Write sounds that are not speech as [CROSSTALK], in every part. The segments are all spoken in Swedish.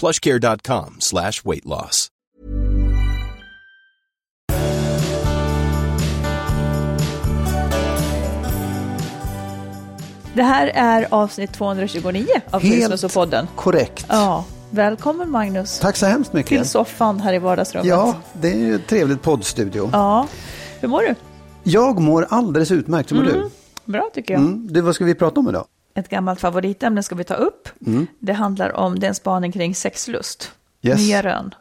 plushcare.com slash weight loss. Det här är avsnitt 229 av Business och podden. korrekt. Ja, välkommen Magnus. Tack så hemskt mycket. Till soffan här i vardagsrummet. Ja, det är ju ett trevligt poddstudio. Ja, hur mår du? Jag mår alldeles utmärkt. Hur mår Mm. Bra tycker jag. du? Mm. Du, vad ska vi prata om idag? Ett gammalt favoritämne ska vi ta upp. Det handlar om den spaning kring sexlust. Yes. Nya rön.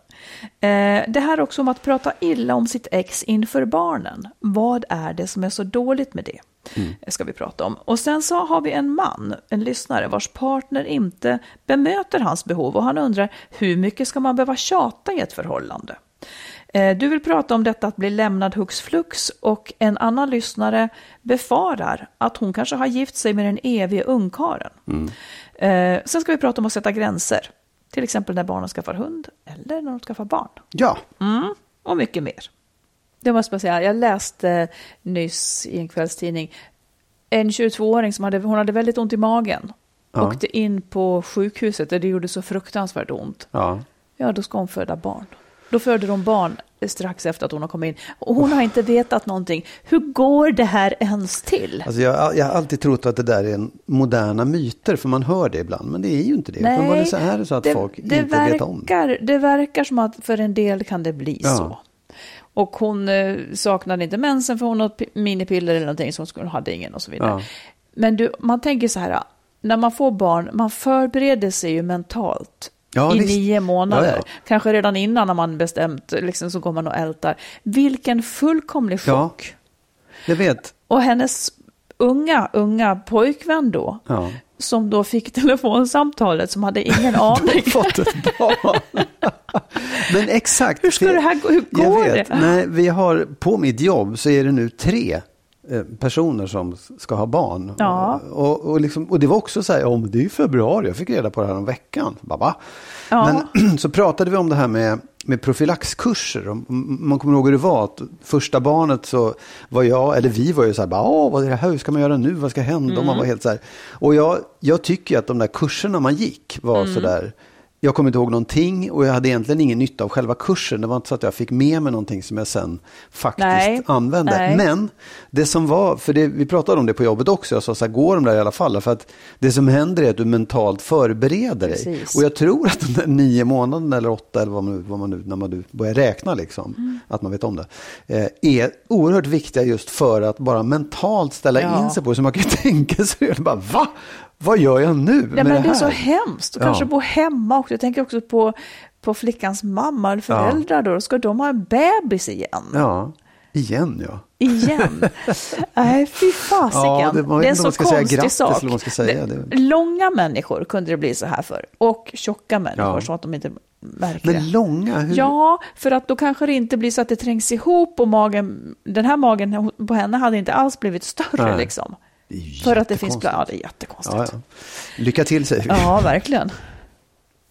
Eh, det här också om att prata illa om sitt ex inför barnen. Vad är det som är så dåligt med det? ska vi prata om. Och sen så har vi en man, en lyssnare, vars partner inte bemöter hans behov och han undrar hur mycket ska man behöva tjata i ett förhållande? Eh, Du vill prata om detta att bli lämnad hux flux och en annan lyssnare befarar att hon kanske har gift sig med den evige ungkaren. Eh, Sen ska vi prata om att sätta gränser, till exempel när barnen skaffar hund eller när de skaffar barn. Ja, Mm, och mycket mer. Det måste jag säga, jag läste nyss i en kvällstidning en 22-åring som hade, hon hade väldigt ont i magen. Ja. Åkte in på sjukhuset där det gjorde så fruktansvärt ont. ja. Ja, då ska hon föda barn. Då föder hon barn strax efter att hon har kommit in. Och hon har inte vetat någonting. Hur går det här ens till? Alltså jag, jag har alltid trott att det där är en moderna myter, för man hör det ibland, men det är ju inte det. Nej, så är det så att folk det inte vet om. verkar, det verkar som att för en del kan det bli Ja. så. Och hon eh, saknade inte mensen för hon åt pi- minipiller eller någonting, så hon hade ingen och så vidare. Ja. Men du, man tänker så här, när man får barn, man förbereder sig ju mentalt. Ja, I visst. nio månader. Ja, ja. Kanske redan innan när man bestämt, liksom, så går man och ältar. Vilken fullkomlig chock. Jag vet. Och hennes unga, unga pojkvän då, som då fick telefonsamtalet, som hade ingen [LAUGHS] aning. Fått ett barn. [LAUGHS] men exakt. Hur ska det här gå? Hur Jag går vet. det? Nej, vi har, på mitt jobb så är det nu tre personer som ska ha barn. Ja. Och, och, liksom, och det var också så här, om det är ju februari, jag fick reda på det här om veckan. Bara, va? Ja. Men [CLEARS THROAT] så pratade vi om det här med, med profylaxkurser. Man kommer ihåg hur det var, att första barnet så var jag, eller vi var ju så här, bara, Åh, vad är det här, hur ska man göra nu, vad ska hända? Och man var helt så här. Och jag, jag tycker att de där kurserna man gick var så där, jag kommer inte ihåg någonting och jag hade egentligen ingen nytta av själva kursen. Det var inte så att jag fick med mig någonting som jag sen faktiskt Nej. använde. Nej. Men det som var, för det, vi pratade om det på jobbet också, jag sa så här, gå de där i alla fall. För att det som händer är att du mentalt förbereder dig. Precis. Och jag tror att de där nio månaderna eller åtta eller vad man, vad man nu, när man nu börjar räkna liksom, Mm. att man vet om det, eh, är oerhört viktiga just för att bara mentalt ställa Ja. in sig på. Så man kan ju [LAUGHS] tänka sig, bara, va? Vad gör jag nu Nej, med men det, det är här? så hemskt. Och Ja. kanske bo hemma också. Jag tänker också på, på flickans mamma eller föräldrar. Då. Ska de ha en bebis igen? Ja. Igen ja. Igen. [LAUGHS] Nej, fy fasiken. Ja, det- vet det är en så konstig grattis sak. man ska säga. Det- Långa människor kunde det bli så här för. Och tjocka människor Ja. så att de inte märker. Men långa, hur? Ja, för att då kanske det inte blir så att det trängs ihop och magen, den här magen på henne hade inte alls blivit större Nej. liksom. För att det finns plats. Ja, det är jättekonstigt. Ja, ja. Lycka till säger vi. Ja, verkligen.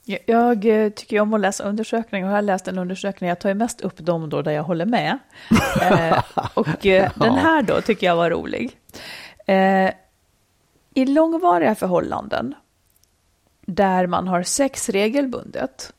Jag, eh, tycker om att läsa undersökningar och jag har läst en undersökning. Jag tar ju mest upp dem då där jag håller med. [LAUGHS] Eh, och eh, den här då tycker jag var rolig. Eh, I långvariga förhållanden där man har sex regelbundet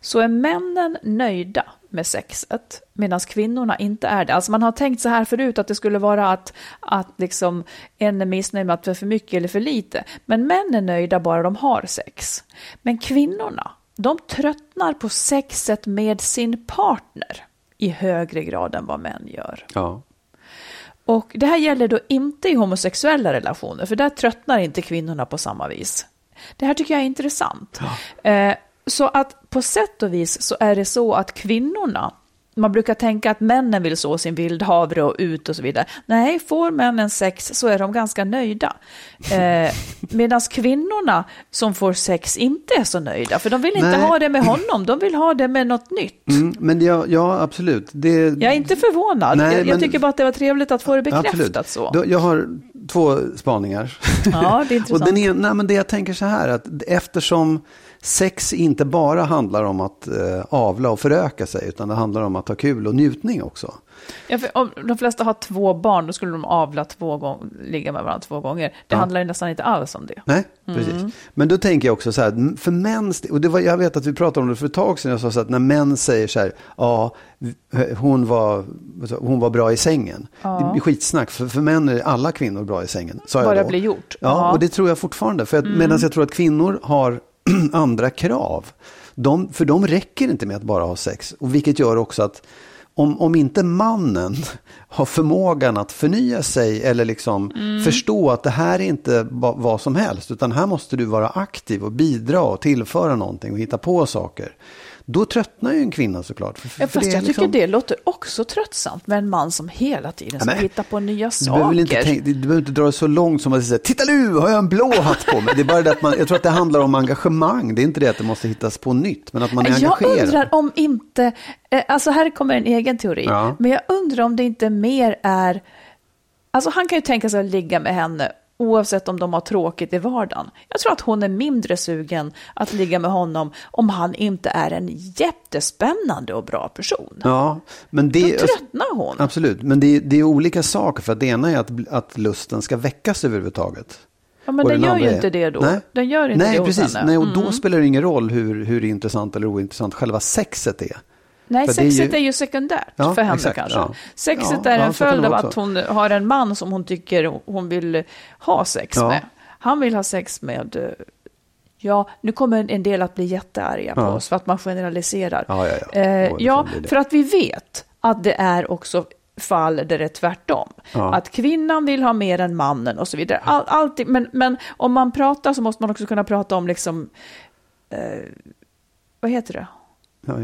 så är männen nöjda med sexet medan kvinnorna inte är det. Alltså man har tänkt så här förut att det skulle vara att, att liksom en är missnöjd med att det är för mycket eller för lite. Men män är nöjda bara de har sex. Men kvinnorna, de tröttnar på sexet med sin partner i högre grad än vad män gör. Ja. Och det här gäller då inte i homosexuella relationer, för där tröttnar inte kvinnorna på samma vis. Det här tycker jag är intressant. Eh, så att på sätt och vis så är det så att kvinnorna, man brukar tänka att männen vill så sin vildhavre och ut och så vidare. Nej, får männen sex så är de ganska nöjda. Eh, [LAUGHS] Medan kvinnorna som får sex inte är så nöjda, för de vill inte Nej. ha det med honom, de vill ha det med något nytt. Mm, men ja, ja, absolut. Det, Jag är inte förvånad, Nej, jag, jag men- tycker bara att det var trevligt att få det bekräftat Absolut. så. Jag har två spaningar. Ja, det är intressant. [LAUGHS] Och den ena, men det jag tänker så här, att eftersom sex inte bara handlar om att eh, avla och föröka sig, utan det handlar om att ha kul och njutning också. Ja, för om de flesta har två barn, då skulle de avla två gånger, ligga med varandra två gånger. Det Ja. handlar ju nästan inte alls om det. Nej, precis. Men då tänker jag också så här, för mäns, och det var, jag vet att vi pratade om det för ett tag sedan, jag sa så att när män säger så här, ja, hon var, hon var bra i sängen. Det blir skitsnack, för, för män är alla kvinnor bra i sängen. Sa jag Bara då. blir gjort. Ja, Ja. och det tror jag fortfarande. För att, Medan jag tror att kvinnor har [CLEARS THROAT] andra krav. De, för de räcker inte med att bara ha sex. Och vilket gör också att om, om inte mannen [LAUGHS] har förmågan att förnya sig eller liksom förstå att det här är inte vad som helst. Utan här måste du vara aktiv och bidra och tillföra någonting och hitta på saker. Då tröttnar ju en kvinna såklart. För, Ja, för fast är jag liksom- tycker det låter också tröttsamt med en man som hela tiden ska hitta på nya Du saker. behöver, väl inte tänka, du behöver inte dra det så långt som att säga, titta nu, har jag en blå hatt på mig. Det är bara det att man, jag tror att det handlar om engagemang. Det är inte det att det måste hittas på nytt, men att man är jag engagerad. undrar om inte, eh, alltså här kommer en egen teori, Ja. men jag undrar om det inte mer är, alltså han kan ju tänka sig att ligga med henne oavsett om de har tråkigt i vardagen. Jag tror att hon är mindre sugen att ligga med honom om han inte är en jättespännande och bra person. Ja, men det, Då tröttnar hon. Absolut, men det, det är olika saker. För att det ena är att, att lusten ska väckas överhuvudtaget. Ja, men den den gör ju är- inte det då. Nej, Den gör inte Nej det precis. henne. Mm. Nej, och då spelar det ingen roll hur, hur intressant eller ointressant själva sexet är. Nej, För det är sexet ju- är ju sekundärt Ja, för henne exakt, kanske. ja. Sexet Ja, är en följd av att hon har en man som hon tycker hon vill ha sex med. Han vill ha sex med, eh, ja, nu kommer en del att bli jättearga på oss för att man generaliserar. Ja, ja. Eh, för att vi vet att det är också fall där det är tvärtom. Ja. Att kvinnan vill ha mer än mannen och så vidare. All, alltid, men, men om man pratar så måste man också kunna prata om liksom, eh, vad heter det?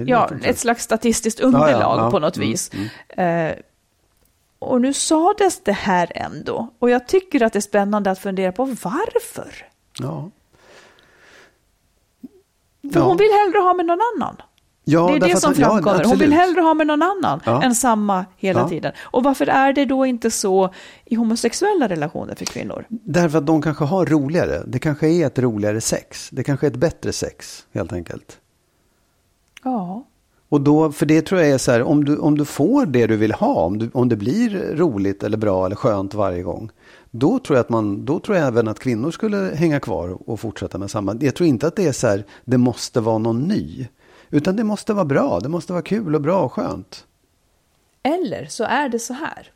Ja, ett slags statistiskt underlag Ja, ja, på något Mm, vis. Eh, och nu sades det här ändå. Och jag tycker att det är spännande att fundera på varför. Ja. För hon vill hellre ha med någon annan. Ja, det är det som framkommer. hon vill hellre ha med någon annan än samma hela tiden. Och varför är det då inte så i homosexuella relationer för kvinnor? Därför att de kanske har roligare. Det kanske är ett roligare sex. Det kanske är ett bättre sex, helt enkelt. Ja. Och då, för det tror jag är så här, om du, om du får det du vill ha, om, du, om det blir roligt eller bra eller skönt varje gång, då tror jag att man, då tror jag även att kvinnor skulle hänga kvar och fortsätta med samma. Jag tror inte att det är så här, det måste vara någon ny. Utan det måste vara bra, det måste vara kul och bra och skönt. Eller så är det så här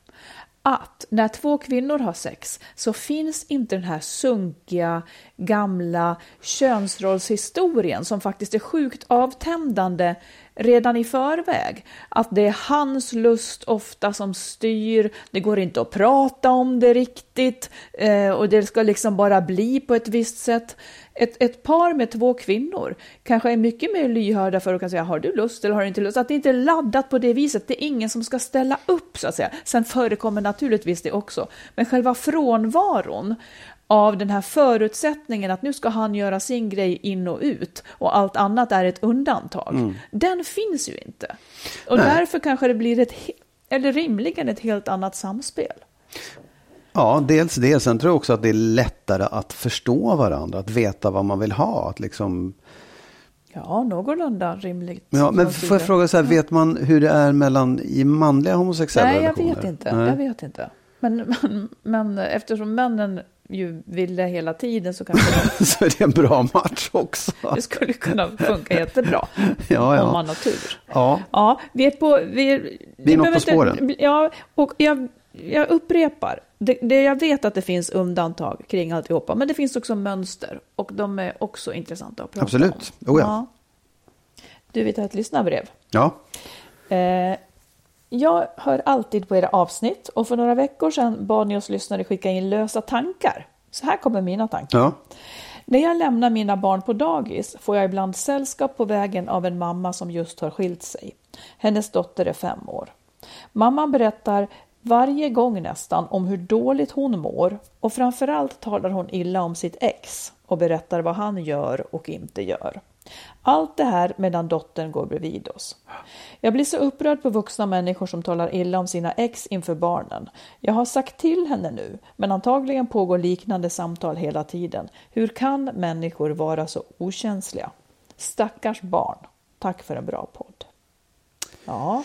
att när två kvinnor har sex så finns inte den här sunkiga gamla könsrollshistorien som faktiskt är sjukt avtändande redan i förväg. Att det är hans lust ofta som styr, det går inte att prata om det riktigt eh, och det ska liksom bara bli på ett visst sätt. Ett, ett par med två kvinnor kanske är mycket mer lyhörda för att kan säga har du lust eller har du inte lust? Att det inte är laddat på det viset, det är ingen som ska ställa upp så att säga. Sen förekommer naturligtvis det också, men själva frånvaron av den här förutsättningen att nu ska han göra sin grej in och ut och allt annat är ett undantag. Mm. Den finns ju inte. Och Nej. därför kanske det blir ett, eller rimligen ett helt annat samspel. Ja, dels det. Sen tror jag också att det är lättare att förstå varandra, att veta vad man vill ha. Att liksom... Ja, någorlunda rimligt. Ja, men får jag fråga så här, vet man hur det är mellan i manliga homosexuella Nej, relationer? jag vet inte. Nej. Jag vet inte. Men, [LAUGHS] men, men eftersom männen ju ville hela tiden så kanske [LAUGHS] Så är det en bra match också. det skulle kunna funka jättebra. [LAUGHS] ja, ja. Om man har tur. Ja. ja vi är på... Vi är, vi är något på spåren. Ja, och jag, jag upprepar. Det, det, jag vet att det finns undantag kring alltihopa, men det finns också mönster. Och de är också intressanta att prata Absolut. om. Absolut. Oh, ja. ja. Du, vi tar ett lyssnarbrev. Ja. Eh, jag hör alltid på era avsnitt och för några veckor sedan bad ni oss lyssnare skicka in lösa tankar. Så här kommer mina tankar. Ja. När jag lämnar mina barn på dagis får jag ibland sällskap på vägen av en mamma som just har skilt sig. Hennes dotter är fem år. Mamman berättar varje gång nästan om hur dåligt hon mår och framförallt talar hon illa om sitt ex och berättar vad han gör och inte gör. Allt det här medan dottern går bredvid oss. Jag blir så upprörd på vuxna människor som talar illa om sina ex inför barnen. Jag har sagt till henne nu, men antagligen pågår liknande samtal hela tiden. Hur kan människor vara så okänsliga? Stackars barn. Tack för en bra podd. Ja.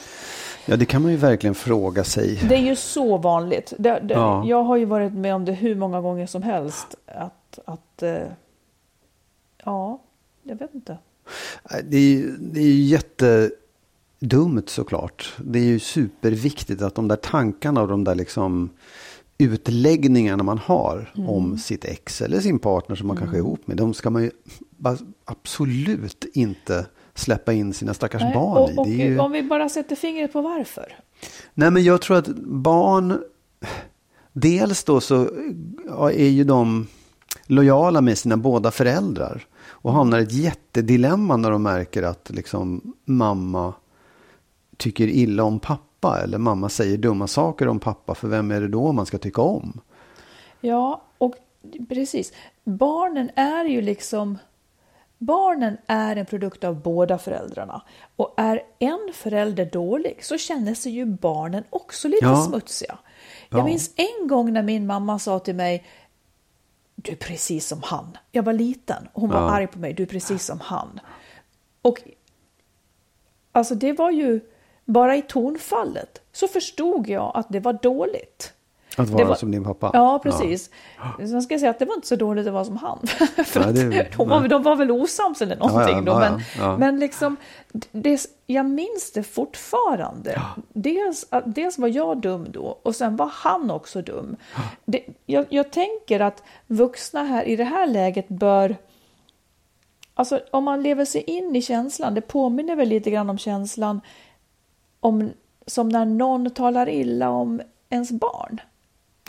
Ja, det kan man ju verkligen fråga sig. Det är ju så vanligt. Det, det, ja. Jag har ju varit med om det hur många gånger som helst. Att, att eh, ja, jag vet inte. Det är ju, det är jättedumt såklart. Det är ju superviktigt att de där tankarna och de där liksom utläggningarna man har mm. om sitt ex eller sin partner som man mm. kanske är ihop med. De ska man ju absolut inte släppa in sina stackars Nej, barn och, i. Och ju... om vi bara sätter fingret på varför? Nej men jag tror att barn, dels då så är ju de lojala med sina båda föräldrar. Och hamnar i ett jättedilemma när de märker att liksom, mamma tycker illa om pappa. Eller mamma säger dumma saker om pappa. För vem är det då man ska tycka om? Ja, och precis. Barnen är ju liksom... Barnen är en produkt av båda föräldrarna. Och är en förälder dålig så känner sig ju barnen också lite ja. smutsiga. Jag ja. minns en gång när min mamma sa till mig du är precis som han. Jag var liten och hon var ja. arg på mig. Du är precis som han. Och alltså det var ju bara i tonfallet så förstod jag att det var dåligt. Att vara var, som din pappa? Ja, precis. Ja. Sen ska jag säga att det var inte så dåligt att vara som han. [LAUGHS] För ja, det, de, var, de var väl osams eller någonting ja, då. Men, men liksom, det, jag minns det fortfarande. Dels, dels var jag dum då och sen var han också dum. Det, jag, jag tänker att vuxna här i det här läget bör Alltså om man lever sig in i känslan, det påminner väl lite grann om känslan om, som när någon talar illa om ens barn.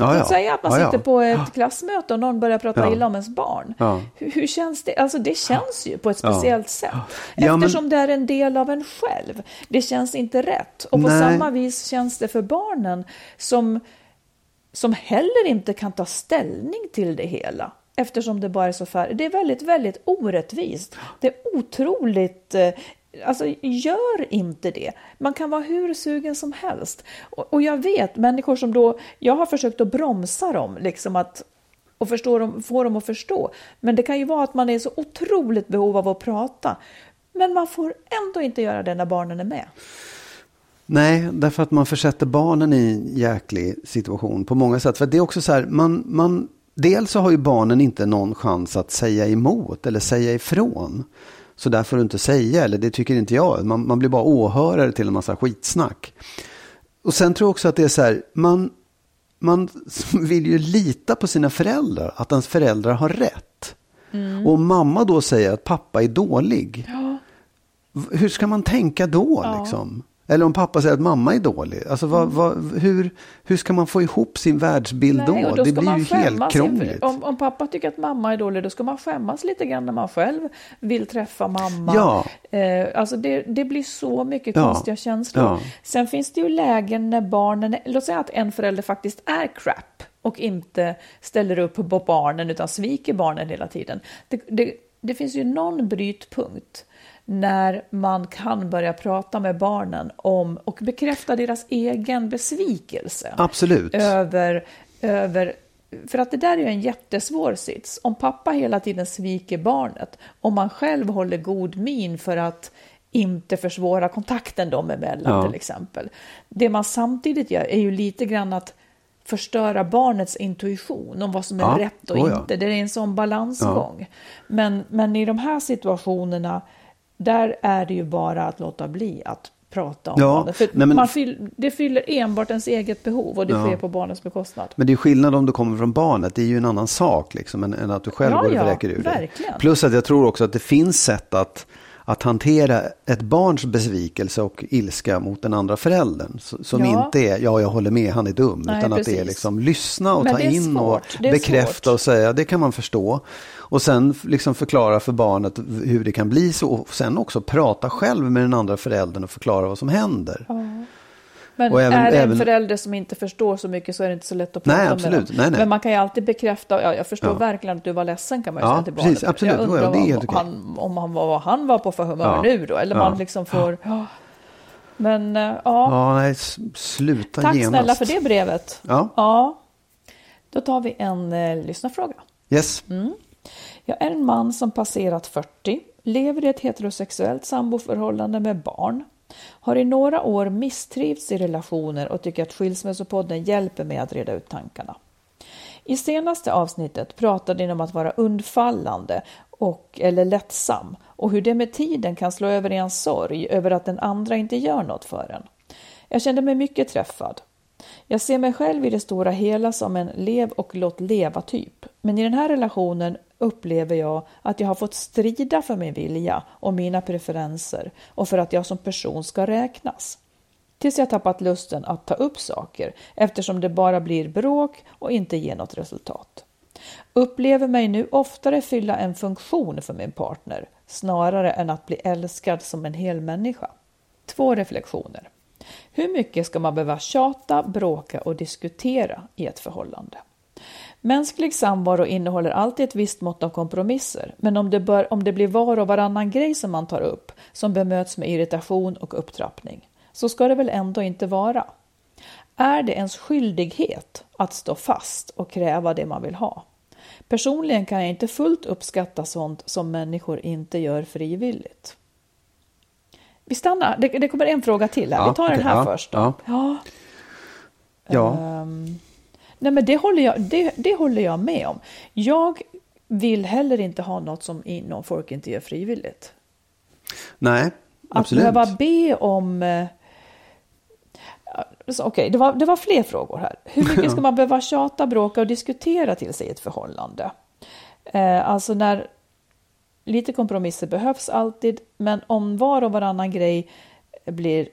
Ja, ja. Säga att man ja, sitter på ett [GASPS] klassmöte och någon börjar prata illa om ens barn. Hur, hur, känns det? Alltså det känns ju på ett speciellt sätt. Eftersom men... det är en del av en själv. Det känns inte rätt. Och på Nej. samma vis känns det för barnen som, som heller inte kan ta ställning till det hela. Eftersom det bara är så färre. Det är väldigt, väldigt orättvist. Det är otroligt eh, Alltså, gör inte det. Man kan vara hur sugen som helst. Och, och, jag vet människor som då, jag har försökt att bromsa dem, liksom att, och förstå dem, få dem att förstå. Men det kan ju vara att man är så otroligt behov av att prata. Men man får ändå inte göra det när barnen är med. Nej, därför att man försätter barnen i en jäklig situation på många sätt. För det är också så här, man, man, dels så har ju barnen inte någon chans att säga emot eller säga ifrån. Så där får du inte säga, eller det tycker inte jag. Man, man blir bara åhörare till en massa skitsnack. Och sen tror jag också att det är så här, man, man [LAUGHS] vill ju lita på sina föräldrar, att ens föräldrar har rätt. Mm. Och om mamma då säger att pappa är dålig, ja. hur ska man tänka då Ja. liksom? Eller om pappa säger att mamma är dålig. Alltså vad, vad, hur, hur ska man få ihop sin världsbild Nej, då? då Det blir ju helt krångligt. Om, om pappa tycker att mamma är dålig, då ska man skämmas lite grann när man själv vill träffa mamma. Ja. Eh, alltså det, det blir så mycket Ja. konstiga känslor. Ja. Sen finns det ju lägen när barnen, låt säga att en förälder faktiskt är crap och inte ställer upp på barnen utan sviker barnen hela tiden. Det, det, det finns ju någon brytpunkt när man kan börja prata med barnen om och bekräfta deras egen besvikelse Absolut. över, över för att det där är en jättesvår sits. Om pappa hela tiden sviker barnet, om man själv håller god min för att inte försvåra kontakten dem emellan Ja. till exempel. Det man samtidigt gör är ju lite grann att förstöra barnets intuition om vad som är Ja, rätt och oh ja. inte. Det är en sån balansgång. Men, men i de här situationerna, där är det ju bara att låta bli att prata om Ja, barnet. För nej men- man fyll, det fyller enbart ens eget behov och det Ja. sker på barnets bekostnad. Men det är skillnad om du kommer från barnet. Det är ju en annan sak liksom, än, än att du själv Ja, går och vräker ur dig. Plus att jag tror också att det finns sätt att, att hantera ett barns besvikelse och ilska mot den andra föräldern. Som Ja. inte är, ja jag håller med, han är dum. Nej, utan att det är precis. liksom lyssna och Men ta in och bekräfta svårt. och säga, det kan man förstå. Och sen liksom förklara för barnet hur det kan bli så. Och sen också prata själv med den andra föräldern och förklara vad som händer. Men även- är det en även- förälder som inte förstår så mycket så är det inte så lätt att prata Nej, med absolut. dem. Nej, nej. Men man kan ju alltid bekräfta, ja, jag förstår Ja. verkligen att du var ledsen kan man ju Ja, säga till barnet. precis, absolut. Jag Ja, undrar det är vad, han, om han var, vad han var på för humör Ja. nu då, eller Ja. man liksom får... Ja. Men äh, ja, Ja, nej, sluta tack genast. snälla för det brevet. Ja, Ja, då tar vi en eh, lyssnarfråga. yes. Mm. Jag är en man som passerat 40, lever i ett heterosexuellt samboförhållande med barn, har i några år misstrivts i relationer och tycker att Skilsmässopodden hjälper mig att reda ut tankarna. I senaste avsnittet pratade ni om att vara undfallande och, eller lättsam och hur det med tiden kan slå över i en sorg över att den andra inte gör något för en. Jag kände mig mycket träffad. Jag ser mig själv i det stora hela som en lev och låt leva typ. Men i den här relationen upplever jag att jag har fått strida för min vilja och mina preferenser och för att jag som person ska räknas. Tills jag tappat lusten att ta upp saker eftersom det bara blir bråk och inte ger något resultat. Upplever mig nu oftare fylla en funktion för min partner snarare än att bli älskad som en hel människa. Två reflektioner. Hur mycket ska man behöva tjata, bråka och diskutera i ett förhållande? Mänsklig samvaro innehåller alltid ett visst mått av kompromisser, men om det, bör, om det blir var och varannan grej som man tar upp som bemöts med irritation och upptrappning, så ska det väl ändå inte vara? Är det ens skyldighet att stå fast och kräva det man vill ha? Personligen kan jag inte fullt uppskatta sånt som människor inte gör frivilligt. Vi stannar, det, det kommer en fråga till här. Ja, Vi tar den okej, här ja, först. Då. ja. Ja. Ehm, nej men det håller, jag, det, det håller jag med om. Jag vill heller inte ha något som inom folk inte gör frivilligt. Nej, Att absolut. behöva be om... eh, Okej, det, var, det var fler frågor här. Hur mycket ska [LAUGHS] man behöva tjata, bråka och diskutera till sig i ett förhållande? Eh, alltså när lite kompromisser behövs alltid, men om var och varannan grej blir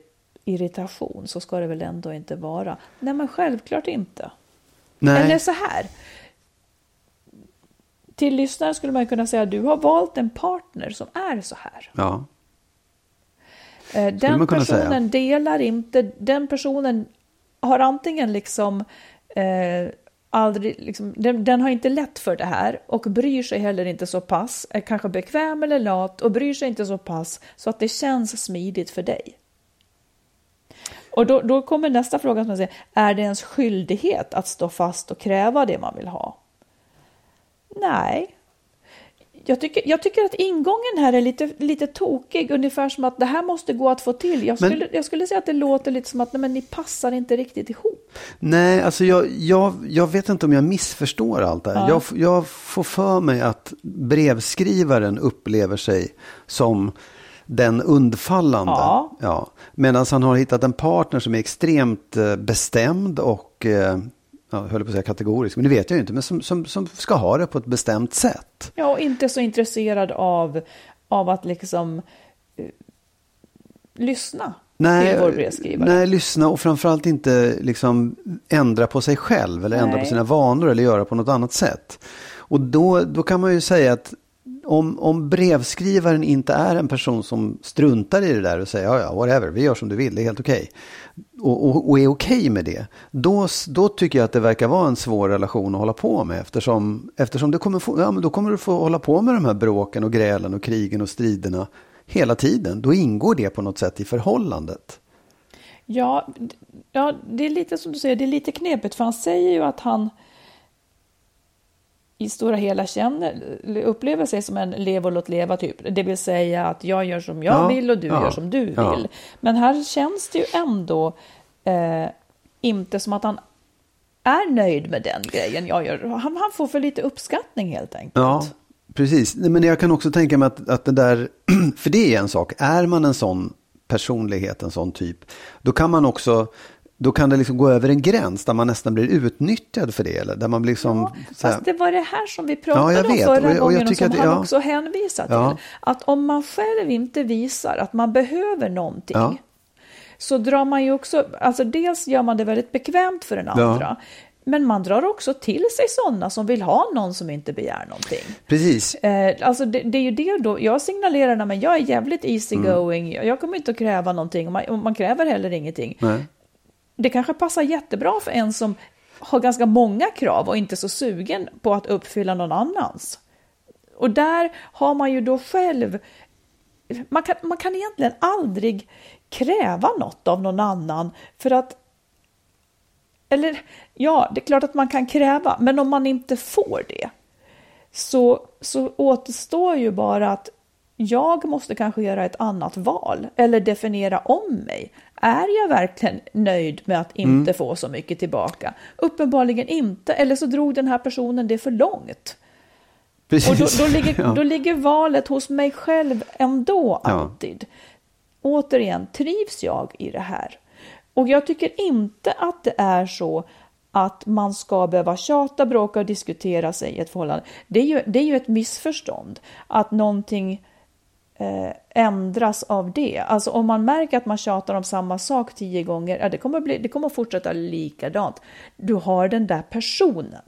irritation så ska det väl ändå inte vara? Nej, men självklart inte. Nej. Eller så här. Till lyssnaren skulle man kunna säga att du har valt en partner som är så här. Ja. Eh, Den personen säga. delar inte, den personen har antingen liksom eh, aldrig, liksom, den, den har inte lätt för det här och bryr sig heller inte så pass, är kanske bekväm eller lat och bryr sig inte så pass så att det känns smidigt för dig. Och då, då kommer nästa fråga som jag säger, är det ens skyldighet att stå fast och kräva det man vill ha? Nej. Jag tycker, jag tycker att ingången här är lite, lite tokig, ungefär som att det här måste gå att få till. Jag Men- skulle, jag skulle säga att det låter lite som att nej, men ni passar inte riktigt ihop. Nej, alltså jag, jag, jag vet inte om jag missförstår allt det här. Jag, f- jag får för mig att brevskrivaren upplever sig som den undfallande. Ja. Ja. Medan han har hittat en partner som är extremt eh, bestämd och, eh, ja, höll på att säga kategorisk, men det vet jag ju inte, men som, som, som ska ha det på ett bestämt sätt. Ja, och inte så intresserad av, av att liksom eh, lyssna Nej, till vår brevskrivare. nej, lyssna och framförallt inte liksom ändra på sig själv eller ändra Nej. på sina vanor eller göra på något annat sätt. Och då, då kan man ju säga att om, om brevskrivaren inte är en person som struntar i det där och säger ja, ja, whatever, vi gör som du vill, det är helt okej. Och, och, och är okej med det, då, då tycker jag att det verkar vara en svår relation att hålla på med. Eftersom, eftersom du kommer få, ja, men då kommer du få hålla på med de här bråken och grälen och krigen och striderna hela tiden. Då ingår det på något sätt i förhållandet. Ja, ja, det är lite som du säger, det är lite knepigt för han säger ju att han i stora hela känner, upplever sig som en lev och låt leva typ. Det vill säga att jag gör som jag Ja, vill och du ja, gör som du ja. vill. Men här känns det ju ändå eh, inte som att han är nöjd med den grejen jag gör. Han, han får för lite uppskattning helt enkelt. Ja, precis. Men jag kan också tänka mig att, att det där, [CLEARS THROAT] för det är en sak, är man en sån personlighet, en sån typ, då kan man också, då kan det liksom gå över en gräns där man nästan blir utnyttjad för det. Eller där man blir liksom, Ja, så här, fast det var det här som vi Ja, pratade jag om förra Och jag- och jag gången och som att- han ja. också hänvisar till. Ja. Att om man själv inte visar att man behöver någonting Ja. så drar man ju också, alltså dels gör man det väldigt bekvämt för den Ja. andra. Men man drar också till sig sådana som vill ha någon som inte begär någonting. precis. Eh, alltså det, det är ju det då, jag signalerar när jag är jävligt easy Mm. going, jag kommer inte att kräva någonting man, man kräver heller ingenting. Nej. Det kanske passar jättebra för en som har ganska många krav och inte så sugen på att uppfylla någon annans. Och där har man ju då själv, man kan, man kan egentligen aldrig kräva något av någon annan för att eller ja, det är klart att man kan kräva, men om man inte får det så, så återstår ju bara att jag måste kanske göra ett annat val eller definiera om mig. Är jag verkligen nöjd med att inte få så mycket tillbaka? Uppenbarligen inte, eller så drog den här personen det för långt. precis. Och då, då, ligger, Ja. då ligger valet hos mig själv ändå Ja. alltid. Återigen, trivs jag i det här? Och jag tycker inte att det är så att man ska behöva tjata, bråka och diskutera sig i ett förhållande. Det är ju, det är ju ett missförstånd att någonting eh, ändras av det. Alltså om man märker att man tjatar om samma sak tio gånger, ja, det, kommer bli, det kommer fortsätta likadant. Du har den där personen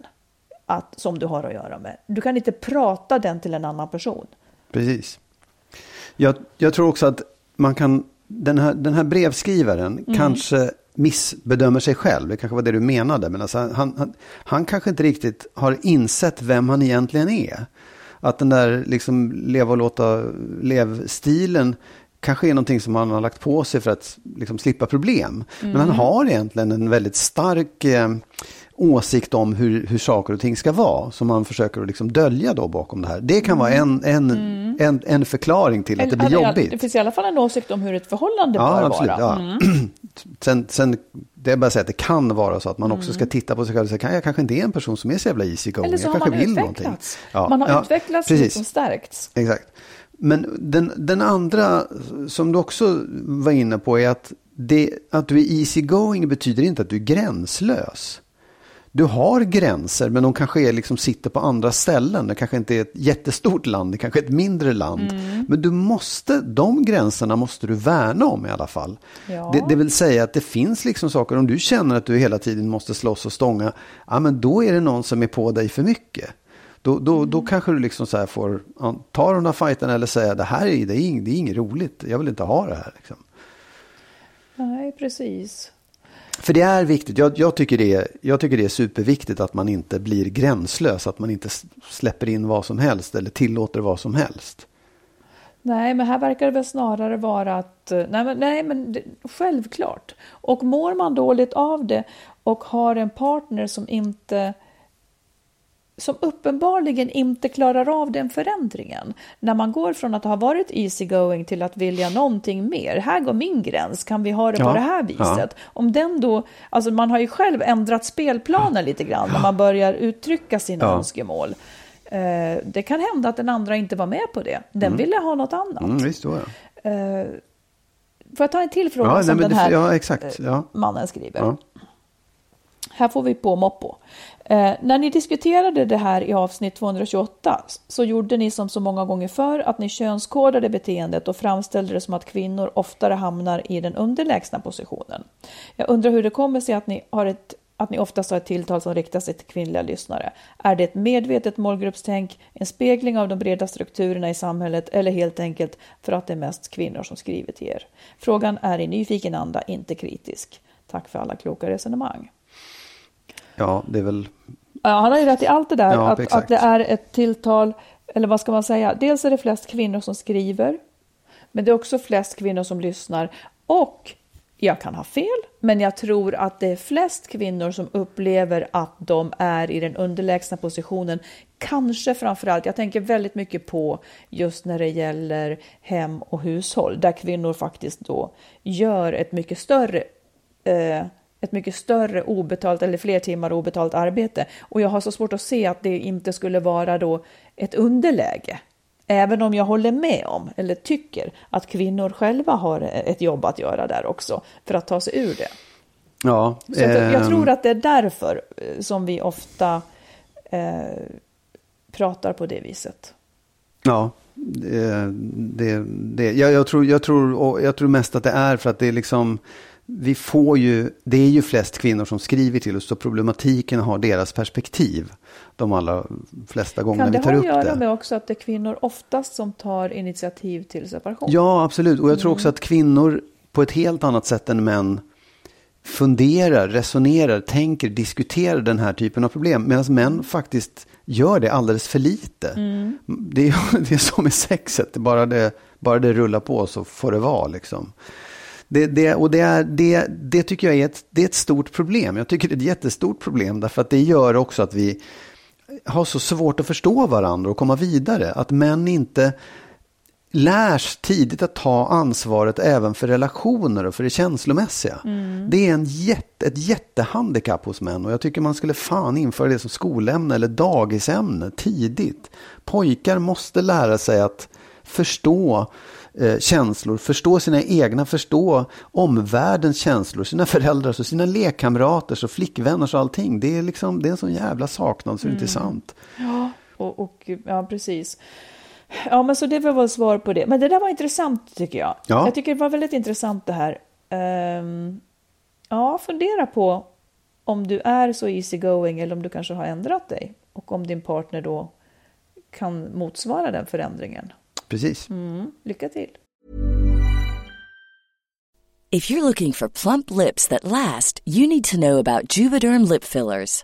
att, som du har att göra med. Du kan inte prata den till en annan person. Precis. Jag, jag tror också att man kan, den här, den här brevskrivaren Mm. kanske missbedömer sig själv. Det kanske var det du menade. Men alltså han, han, han kanske inte riktigt har insett vem han egentligen är. Att den där liksom leva och låta lev-stilen kanske är någonting som han har lagt på sig för att liksom slippa problem. Men Mm. han har egentligen en väldigt stark eh, åsikt om hur, hur saker och ting ska vara. Som han försöker att liksom dölja då bakom det här. Det kan vara en, en, en, en förklaring till att det blir Mm. Jobbigt. Det finns i alla fall en åsikt om hur ett förhållande Ja, bör absolut. vara. Ja. [CLEARS THROAT] Mm. Sen, sen, det är bara att säga att det kan vara så att man också ska titta på sig själv och säga, kan jag kanske inte är en person som är så jävla easy going. Eller så jag har kanske man vill utvecklats. någonting. Ja, Man har ja, utvecklats precis. liksom stärkts. Exakt. Men den, den andra som du också var inne på är att, det, att du är easy going betyder inte att du är gränslös. Du har gränser men de kanske är liksom sitter på andra ställen. Det kanske inte är ett jättestort land, det kanske är ett mindre land. Mm. Men du måste, de gränserna måste du värna om i alla fall. Ja. Det, det vill säga att det finns liksom saker, om du känner att du hela tiden måste slåss och stånga, ja men då är det någon som är på dig för mycket. Då, då, Mm. då kanske du liksom så här får ta de där fighterna eller säga det här är, det är, det är inget roligt, jag vill inte ha det här. Liksom. Nej, precis. För det är viktigt, jag, jag, tycker det är, jag tycker det är superviktigt att man inte blir gränslös, att man inte släpper in vad som helst eller tillåter vad som helst. Nej, men här verkar det väl snarare vara att, eh, nej men, nej, men det, självklart. Och mår man dåligt av det och har en partner som inte som uppenbarligen inte klarar av den förändringen. När man går från att ha varit easygoing till att vilja någonting mer. Här går min gräns, kan vi ha det Ja, på det här viset? Om den då, alltså man har ju själv ändrat spelplanen lite grann när man börjar uttrycka sina Ja. önskemål. Eh, det kan hända att den andra inte var med på det. Den ville ha något annat. Mm, visst, då, ja. Eh, får jag ta en till fråga Ja, som nej, den här ja, exakt, eh, ja. mannen skriver? Ja. här får vi på Moppo. Eh, när ni diskuterade det här i avsnitt 228 så gjorde ni som så många gånger förr att ni könskodade beteendet och framställde det som att kvinnor oftare hamnar i den underlägsna positionen. Jag undrar hur det kommer sig att ni, har ett, att ni oftast har ett tilltal som riktar sig till kvinnliga lyssnare. Är det ett medvetet målgruppstänk, en spegling av de breda strukturerna i samhället eller helt enkelt för att det är mest kvinnor som skriver till er? Frågan är i nyfiken anda, inte kritisk. Tack för alla kloka resonemang. Ja, det är väl... Ja, han har ju rätt i allt det där, Ja, att, exakt. att det är ett tilltal, eller vad ska man säga, dels är det flest kvinnor som skriver, men det är också flest kvinnor som lyssnar. Och jag kan ha fel, men jag tror att det är flest kvinnor som upplever att de är i den underlägsna positionen. Kanske framförallt, jag tänker väldigt mycket på just när det gäller hem och hushåll, där kvinnor faktiskt då gör ett mycket större eh, ett mycket större obetalt eller fler timmar obetalt arbete. Och jag har så svårt att se att det inte skulle vara då ett underläge. Även om jag håller med om, eller tycker, att kvinnor själva har ett jobb att göra där också, för att ta sig ur det. Ja, Så att jag ehm, tror att det är därför eh, som vi ofta eh, pratar på det viset. Ja, det, det, jag, jag, tror, jag, tror, jag tror mest att det är för att det är liksom, vi får ju, det är ju flest kvinnor som skriver till oss, så problematiken har deras perspektiv de allra flesta gånger Kan det vi tar ha att upp göra det. med också att det är kvinnor oftast som tar initiativ till separation? Ja, absolut. Och jag tror Mm. också att kvinnor på ett helt annat sätt än män funderar, resonerar, tänker, diskuterar den här typen av problem. Medan män faktiskt gör det alldeles för lite. Mm. Det, är, [LAUGHS] det är som med sexet, bara det, bara det rullar på så får det vara. Liksom. Det, det, och det, är, det, det tycker jag är ett, det är ett stort problem. Jag tycker det är ett jättestort problem därför att det gör också att vi har så svårt att förstå varandra och komma vidare. Att män inte lärs tidigt att ta ansvaret även för relationer och för det känslomässiga. Det är en jätte, ett jättehandikapp hos män och jag tycker man skulle fan införa det som skolämne eller dagisämne tidigt. Pojkar måste lära sig att förstå eh, känslor, förstå sina egna, förstå omvärldens känslor, sina föräldrars och sina lekkamraters och flickvänners och allting. Det är, liksom, det är en sån jävla saknad så det är inte sant. Ja, och, och, ja, precis. Ja, men så det var väl svar på det. Men det där var intressant tycker jag. Ja. Jag tycker det var väldigt intressant det här. Ehm, ja, fundera på om du är så easygoing eller om du kanske har ändrat dig. Och om din partner då kan motsvara den förändringen. Precis. Mm, lycka till! If you're looking for plump lips that last, you need to know about Juvederm lip fillers.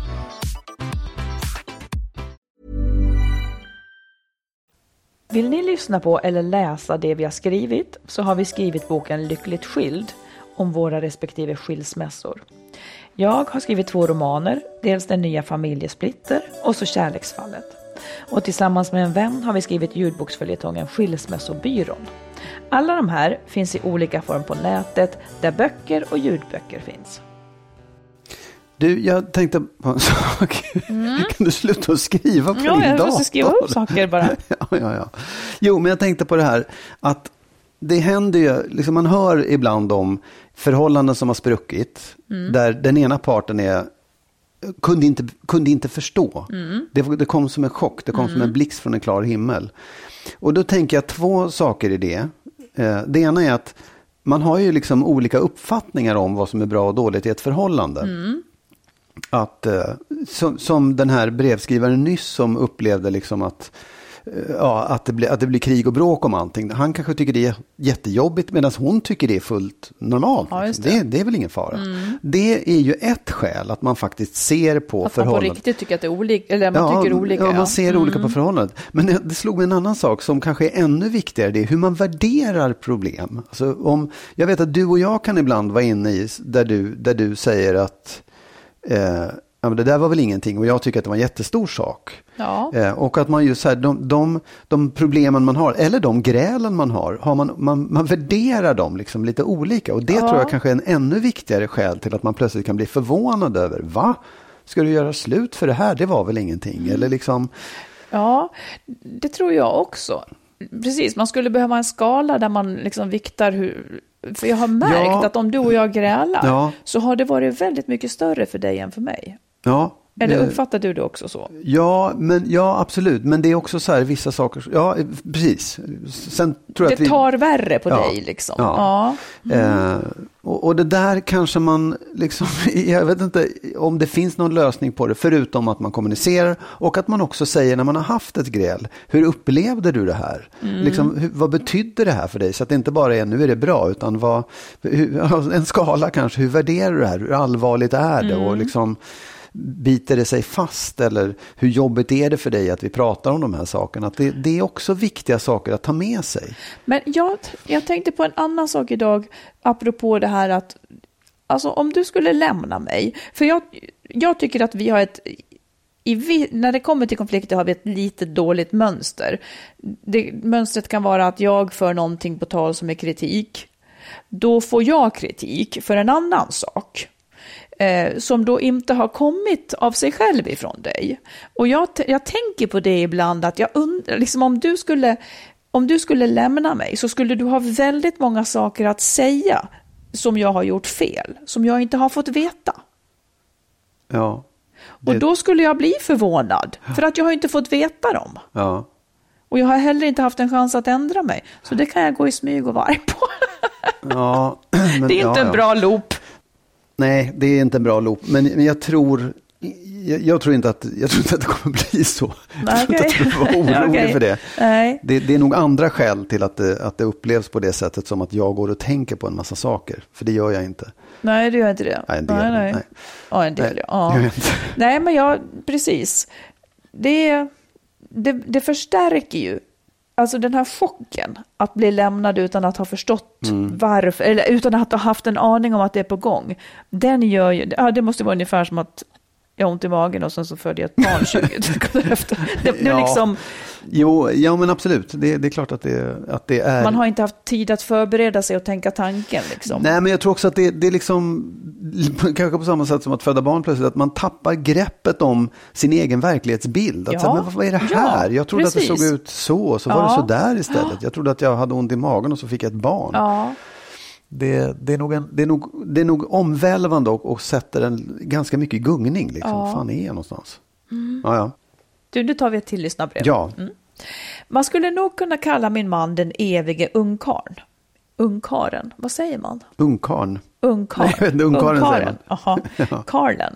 Vill ni lyssna på eller läsa det vi har skrivit så har vi skrivit boken Lyckligt skild om våra respektive skilsmässor. Jag har skrivit två romaner, dels Den nya familjesplitter och så Kärleksfallet. Och tillsammans med en vän har vi skrivit ljudboksföljetongen Skilsmässobyrån. Alla de här finns i olika form på nätet där böcker och ljudböcker finns. Du, jag tänkte på en [LAUGHS] sak. Kan du sluta skriva på Mm. Ja, din jag dator? måste skriva upp saker bara. [LAUGHS] ja, ja, ja. Jo, men jag tänkte på det här att det händer ju, liksom man hör ibland om förhållanden som har spruckit, Mm. där den ena parten är kunde inte, kunde inte förstå. Mm. Det, det kom som en chock, det kom som en blixt från en klar himmel. Och då tänker jag två saker i det. Eh, det ena är att man har ju liksom olika uppfattningar om vad som är bra och dåligt i ett förhållande. Att, eh, som, som den här brevskrivaren nyss som upplevde liksom att, eh, ja, att, det blir, att det blir krig och bråk om allting. Han kanske tycker det är jättejobbigt medan hon tycker det är fullt normalt. Ja, det. det. Det, är väl ingen fara. Det är ju ett skäl att man faktiskt ser på Att man på förhållandet. riktigt tycker att det är olika, eller man tycker olika. Ja, man ser olika på förhållandet. Men det, det slog mig en annan sak som kanske är ännu viktigare. Det är hur man värderar problem. Alltså om, jag vet att du och jag kan ibland vara inne i där du, där du säger att eh, ja, men det där var väl ingenting och jag tycker att det var en jättestor sak. Ja. Eh, och att man just så här, de, de, de problemen man har, eller de grälen man har, har man, man, man värderar dem liksom lite olika. Och det tror jag kanske är en ännu viktigare skäl till att man plötsligt kan bli förvånad över, va? Ska du göra slut för det här? Det var väl ingenting? Eller liksom, Ja, det tror jag också. Precis, man skulle behöva en skala där man liksom viktar hur... För jag har märkt Ja. att om du och jag grälar Ja. så har det varit väldigt mycket större för dig än för mig. ja. Eller eh, uppfattar du det också så? Ja, men, ja, absolut. Men det är också så här, vissa saker, ja, eh, precis. Sen tror jag att Det vi... tar värre på Ja. dig liksom. Ja. Ja. Eh, och, och det där kanske man, liksom, [LAUGHS] jag vet inte om det finns någon lösning på det, förutom att man kommunicerar och att man också säger när man har haft ett gräl, hur upplevde du det här? Liksom, hur, vad betydde det här för dig? Så att det inte bara är nu är det bra, utan vad, hur, [LAUGHS] en skala kanske, hur värderar du det här? Hur allvarligt är det? Och liksom, biter det sig fast eller hur jobbigt är det för dig att vi pratar om de här sakerna? Att det, det är också viktiga saker att ta med sig. Men jag, jag tänkte på en annan sak idag, apropå det här att, alltså om du skulle lämna mig, för jag, jag tycker att vi har ett, i, när det kommer till konflikter har vi ett lite dåligt mönster. Det, mönstret kan vara att jag för någonting på tal som är kritik. Då får jag kritik för en annan sak. Eh, som då inte har kommit av sig själv ifrån dig. Och jag, jag tänker på det ibland att jag undrar, liksom om du skulle om du skulle lämna mig så skulle du ha väldigt många saker att säga som jag har gjort fel, som jag inte har fått veta. Ja. Och då skulle jag bli förvånad, för att jag har inte fått veta dem. Ja. Och jag har heller inte haft en chans att ändra mig. Så det kan jag gå i smyg och vara arg på. Ja, [CLEARS THROAT] men, det är inte ja, en bra loop. Nej, det är inte en bra loop. Men, men jag tror... Jag, jag, tror inte att, jag tror inte att det kommer bli så. Jag tror inte att du får vara orolig Okej. för det. Det. Det är nog andra skäl till att det, att det upplevs på det sättet som att jag går och tänker på en massa saker. För det gör jag inte. Nej, det gör inte det. Nej, en del, nej, nej. nej. Ja, en del, Nej, ja. Nej, men jag, precis. Det, det, det förstärker ju, alltså den här chocken att bli lämnad utan att ha förstått Mm. varför, eller utan att ha haft en aning om att det är på gång. Den gör ju, ja, det måste vara ungefär som att jag har ont i magen och sen så födde jag ett barn [LAUGHS] 20 sekunder efter. Det, det är Ja. liksom, Jo, ja men absolut. Det, det är klart att det, att det är... man har inte haft tid att förbereda sig och tänka tanken. Liksom. Nej, men jag tror också att det, det är liksom, kanske på samma sätt som att föda barn plötsligt, att man tappar greppet om sin egen verklighetsbild. Att Ja. säga, men vad är det Ja, här? jag trodde att det precis. såg ut så, så var Ja. det så där istället. Jag trodde att jag hade ont i magen och så fick jag ett barn. Ja. Det, det, är nog en, det, är nog, det är nog omvälvande och, och sätter en ganska mycket i gungning. Liksom. Ja. fan är jag någonstans? Ja, ja. Du, nu tar vi ett till lyssnarbrev. ja. Man skulle nog kunna kalla min man den evige ungkarn. Ungkaren, vad säger man? Ungkarn. Inte, [LAUGHS] ungkarlen säger man. Jaha, [LAUGHS] Karlen.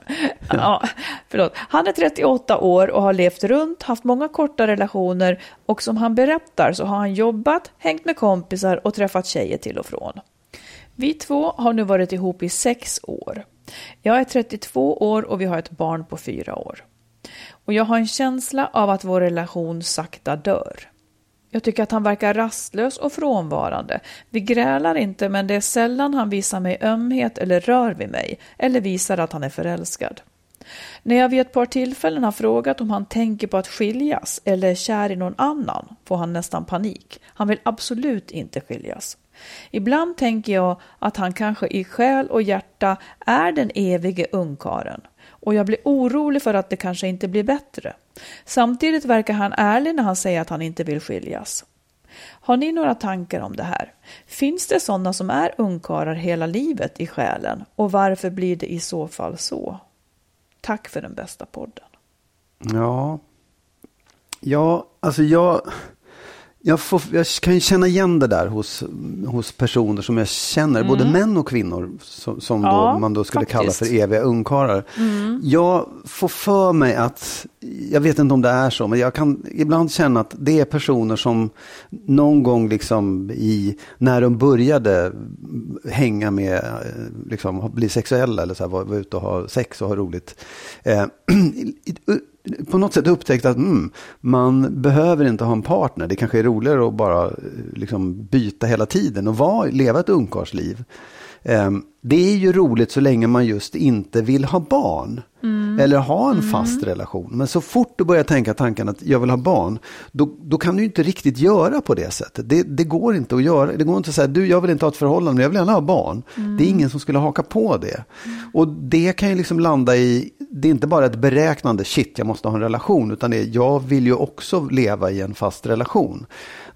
Ja, förlåt. Han är 38 år och har levt runt, haft många korta relationer och som han berättar så har han jobbat, hängt med kompisar och träffat tjejer till och från. Vi två har nu varit ihop i sex år. Jag är 32 år och vi har ett barn på fyra år. Och jag har en känsla av att vår relation sakta dör. Jag tycker att han verkar rastlös och frånvarande. Vi grälar inte, men det är sällan han visar mig ömhet eller rör vid mig, eller visar att han är förälskad. När jag vid ett par tillfällen har frågat om han tänker på att skiljas eller är kär i någon annan får han nästan panik. Han vill absolut inte skiljas. Ibland tänker jag att han kanske i själ och hjärta är den evige ungkaren och jag blir orolig för att det kanske inte blir bättre. Samtidigt verkar han ärlig när han säger att han inte vill skiljas. Har ni några tankar om det här? Finns det sådana som är ungkarlar hela livet i själen och varför blir det i så fall så? Tack för den bästa podden. Ja, ja alltså jag, jag, får, jag kan ju känna igen det där hos, hos personer som jag känner, mm. både män och kvinnor, som, som ja, då, man då skulle faktiskt. kalla för eviga ungkarlar. Mm. Jag får för mig att, jag vet inte om det är så, men jag kan ibland känna att det är personer som någon gång liksom i, när de började hänga med, liksom bli sexuella eller så här, vara, vara ute och ha sex och ha roligt. Eh, [CLEARS THROAT] på något sätt upptäckt att mm, man behöver inte ha en partner. Det kanske är roligare att bara eh, liksom, byta hela tiden och vara, leva ett ungkarlsliv. Um, ehm, det är ju roligt så länge man just inte vill ha barn. Mm. Eller ha en fast mm. relation. Men så fort du börjar tänka tanken att jag vill ha barn, då, då kan du inte riktigt göra på det sättet. Det, det, går inte att göra. Det går inte att säga, du jag vill inte ha ett förhållande, men jag vill gärna ha barn. Mm. Det är ingen som skulle haka på det. Mm. Och det kan ju liksom landa i, det är inte bara ett beräknande, shit jag måste ha en relation, utan det är, jag vill ju också leva i en fast relation.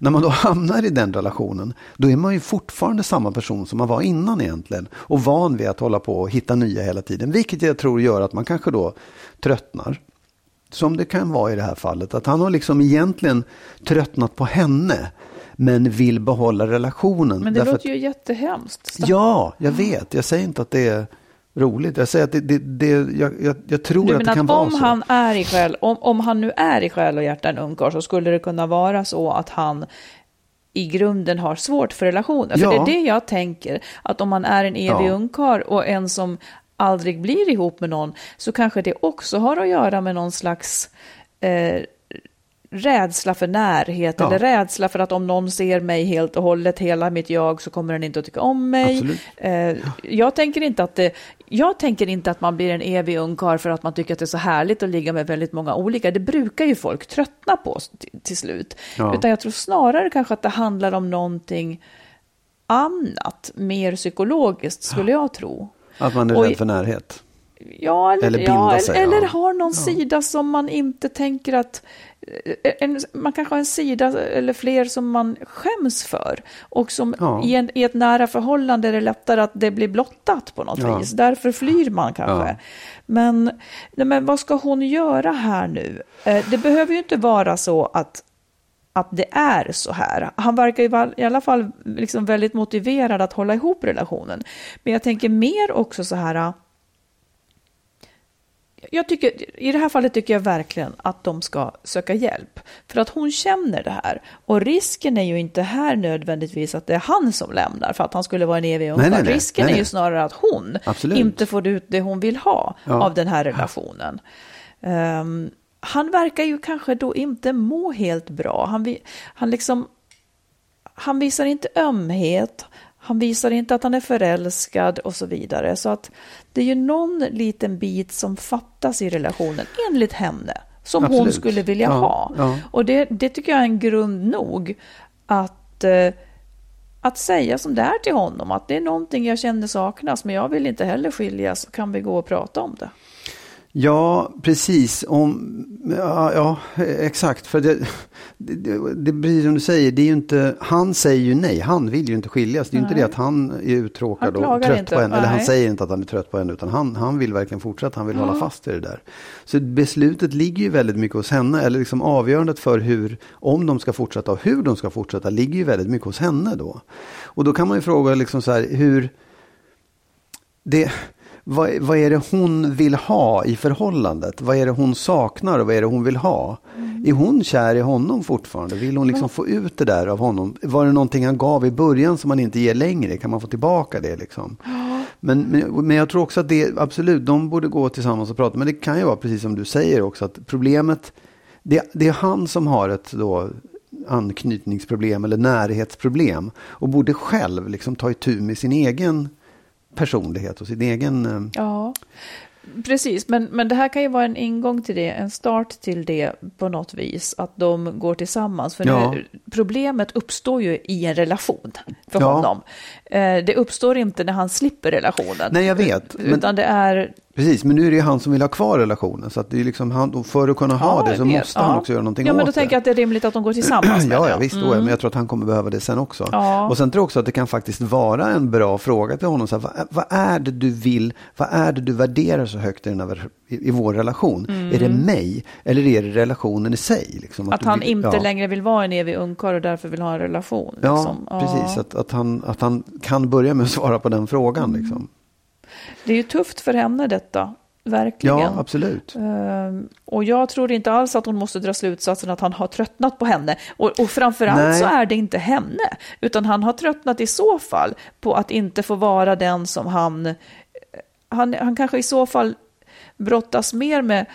När man då [LAUGHS] hamnar i den relationen, då är man ju fortfarande samma person som man var innan egentligen. Och van vid att hålla på och hitta nya hela tiden. Vilket jag tror gör att man kanske då tröttnar. Som det kan vara i det här fallet. Att han har liksom egentligen tröttnat på henne men vill behålla relationen. Men det låter att, ju jättehemskt. Ja, jag vet. Jag säger inte att det är roligt. Jag säger att det, det, det jag, jag, jag, tror du att det kan att vara så. Han är i själ, om, om han nu är i själ och hjärta en ungkarl så skulle det kunna vara så att han i grunden har svårt för relationer. För ja. det är det jag tänker, att om man är en evig ja. ungkarl och en som aldrig blir ihop med någon så kanske det också har att göra med någon slags eh, rädsla för närhet ja. eller rädsla för att om någon ser mig helt och hållet, hela mitt jag, så kommer den inte att tycka om mig. Eh, jag, tänker inte att det, jag tänker inte att man blir en evig ungkarl för att man tycker att det är så härligt att ligga med väldigt många olika. Det brukar ju folk tröttna på till, till slut. Ja. Utan jag tror snarare kanske att det handlar om någonting annat, mer psykologiskt skulle jag tro. Att man är rädd för närhet? Ja, eller, eller, ja, sig, eller, ja. har någon ja. sida som man inte tänker att Eh, en, man kanske har en sida eller fler som man skäms för. Och som ja. i, en, i, ett nära förhållande är det lättare att det blir blottat på något ja. vis. Därför flyr man kanske. Ja. Men, nej, men vad ska hon göra här nu? Eh, det behöver ju inte vara så att att det är så här. Han verkar ju i alla fall liksom väldigt motiverad att hålla ihop relationen. Men jag tänker mer också så här, jag tycker, I det här fallet tycker jag verkligen att de ska söka hjälp. För att hon känner det här. Och risken är ju inte här nödvändigtvis att det är han som lämnar för att han skulle vara en evig ungkarl. Risken nej. är ju snarare att hon Absolut. inte får ut det hon vill ha ja. av den här relationen. Um, han verkar ju kanske då inte må helt bra. Han, han, liksom, han visar inte ömhet. Han visar inte att han är förälskad och så vidare. Så att det är ju någon liten bit som fattas i relationen, enligt henne, som Absolut. hon skulle vilja ja, ha. Ja. Och det, det tycker jag är en grund nog att, eh, att säga som det är till honom, att det är någonting jag känner saknas, men jag vill inte heller skiljas, kan vi gå och prata om det? Ja, precis. Om, ja, ja, exakt. För det, det, det blir som du säger, det är inte, han säger ju nej, han vill ju inte skiljas. Det är ju inte det att han är uttråkad och trött inte. på henne. Eller han säger inte att han är trött på henne, utan han, han vill verkligen fortsätta, han vill ja. hålla fast i det där. Så beslutet ligger ju väldigt mycket hos henne, eller liksom avgörandet för hur, om de ska fortsätta och hur de ska fortsätta, ligger ju väldigt mycket hos henne då. Och då kan man ju fråga liksom så här, hur, det vad, vad är det hon vill ha i förhållandet? Vad är det hon saknar och vad är det hon vill ha? Mm. Är hon kär i honom fortfarande? Vill hon liksom få ut det där av honom? Var det någonting han gav i början som han inte ger längre? Kan man få tillbaka det liksom? Men, men, men jag tror också att det, absolut, de borde gå tillsammans och prata. Men det kan ju vara precis som du säger också, att problemet, det, det är han som har ett då anknytningsproblem eller närhetsproblem och borde själv liksom ta itu med sin egen personlighet och sin egen... eh, Ja, precis. Men, men det här kan ju vara en ingång till det, en start till det på något vis, att de går tillsammans. För Ja. nu, problemet uppstår ju i en relation för Ja. honom. Eh, det uppstår inte när han slipper relationen. Nej, jag vet, men- Utan det är... Precis, men nu är det ju han som vill ha kvar relationen. Så att det är liksom han, för att kunna ha Ja, det så vet. måste han Ja. också göra någonting Ja, men åt då det. tänker jag att det är rimligt att de går tillsammans. [CLEARS THROAT] Ja, det. ja, visst. då, Men jag tror att han kommer behöva det sen också. Ja. Och sen tror jag också att det kan faktiskt vara en bra fråga till honom. Så här, vad, vad är det du vill, vad är det du värderar så högt i, den här, i, i vår relation? Är det mig eller är det relationen i sig? Liksom, Mm. Att du han vill- inte ja. längre vill vara en evig ungkarl och därför vill ha en relation. Ja, liksom. precis. Att, att, han, att han kan börja med att svara på den frågan. Mm. Liksom. Det är ju tufft för henne detta, verkligen. Ja, absolut. Ehm, och jag tror inte alls att hon måste dra slutsatsen att han har tröttnat på henne. Och, och framförallt Nej. så är det inte henne, utan han har tröttnat i så fall på att inte få vara den som han... Han, han kanske i så fall brottas mer med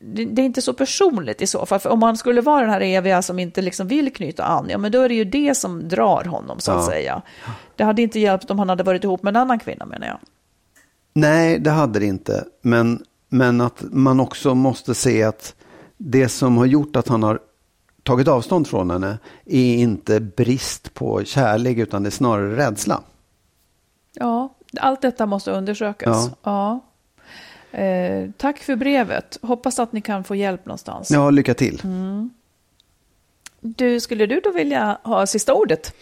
det, det är inte så personligt i så fall. För om han skulle vara den här eviga som inte liksom vill knyta an, ja men då är det ju det som drar honom så att Ja. säga. Det hade inte hjälpt om han hade varit ihop med en annan kvinna menar jag. Nej, det hade det inte. Men, men att man också måste se att det som har gjort att han har tagit avstånd från henne är inte brist på kärlek utan det är snarare rädsla. Ja, allt detta måste undersökas. Ja. Eh, tack för brevet. Hoppas att ni kan få hjälp någonstans. Ja, lycka till. Du, skulle du då vilja ha sista ordet?